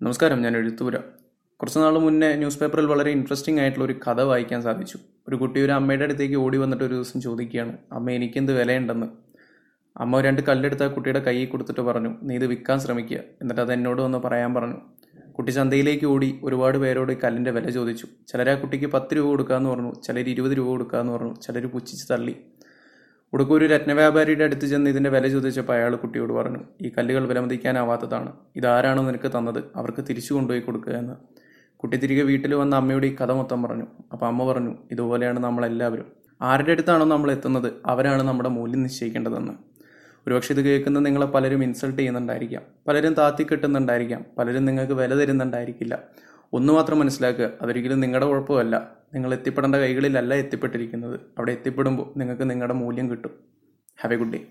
നമസ്കാരം ഞാൻ എഴുത്തൂര. കുറച്ച് നാൾ മുന്നേ ന്യൂസ് പേപ്പറിൽ വളരെ ഇൻട്രസ്റ്റിംഗ് ആയിട്ടുള്ള ഒരു കഥ വായിക്കാൻ സാധിച്ചു. ഒരു കുട്ടി ഒരു അമ്മയുടെ അടുത്തേക്ക് ഓടി വന്നിട്ട് ഒരു ദിവസം ചോദിക്കുകയാണ് അമ്മ എനിക്കെന്ത് വിലയുണ്ടെന്ന്? അമ്മ രണ്ട് കല്ലെടുത്ത് ആ കുട്ടിയുടെ കയ്യിൽ കൊടുത്തിട്ട് പറഞ്ഞു നീ ഇത് വിൽക്കാൻ ശ്രമിക്കുക. എന്നിട്ട് അത് എന്നോട് ഒന്ന് പറയാൻ പറഞ്ഞു. കുട്ടി ചന്തയിലേക്ക് ഓടി ഒരുപാട് പേരോട് കല്ലിന്റെ വില ചോദിച്ചു. ചിലരാ കുട്ടിക്ക് പത്ത് രൂപ കൊടുക്കാമെന്ന് പറഞ്ഞു ചിലർ ഇരുപത് രൂപ കൊടുക്കാമെന്ന് പറഞ്ഞു ചിലർ പുച്ഛിച്ച് തള്ളി. ഒടുക്കം ഒരു രത്നവ്യാപാരിയുടെ അടുത്ത് ചെന്ന് ഇതിന്റെ വില ചോദിച്ചപ്പോൾ അയാൾ കുട്ടിയോട് പറഞ്ഞു ഈ കല്ലുകൾ വിലമതിക്കാനാവാത്തതാണ്. ഇതാരാണോ നിനക്ക് തന്നത്? അവർക്ക് തിരിച്ചു കൊണ്ടുപോയി കൊടുക്കുക എന്ന്. കുട്ടി തിരികെ വീട്ടിൽ വന്ന അമ്മയോട് ഈ കഥ മൊത്തം പറഞ്ഞു. അപ്പോൾ അമ്മ പറഞ്ഞു ഇതുപോലെയാണ് നമ്മളെല്ലാവരും. ആരുടെ അടുത്താണോ നമ്മൾ എത്തുന്നത് അവരാണ് നമ്മുടെ മൂല്യം നിശ്ചയിക്കേണ്ടതെന്ന്. ഒരുപക്ഷെ ഇത് കേൾക്കുന്ന നിങ്ങളെ പലരും ഇൻസൾട്ട് ചെയ്യുന്നുണ്ടായിരിക്കാം പലരും താത്തി കിട്ടുന്നുണ്ടായിരിക്കാം പലരും നിങ്ങൾക്ക് വില തരുന്നുണ്ടായിരിക്കില്ല. ഒന്ന് മാത്രം മനസ്സിലാക്കുക. അതൊരിക്കലും നിങ്ങളുടെ കുഴപ്പമല്ല. നിങ്ങൾ എത്തിപ്പെടേണ്ട കൈകളിലല്ല എത്തിപ്പെട്ടിരിക്കുന്നത്. അവിടെ എത്തിപ്പെടുമ്പോൾ നിങ്ങൾക്ക് നിങ്ങളുടെ മൂല്യം കിട്ടും. Have A good day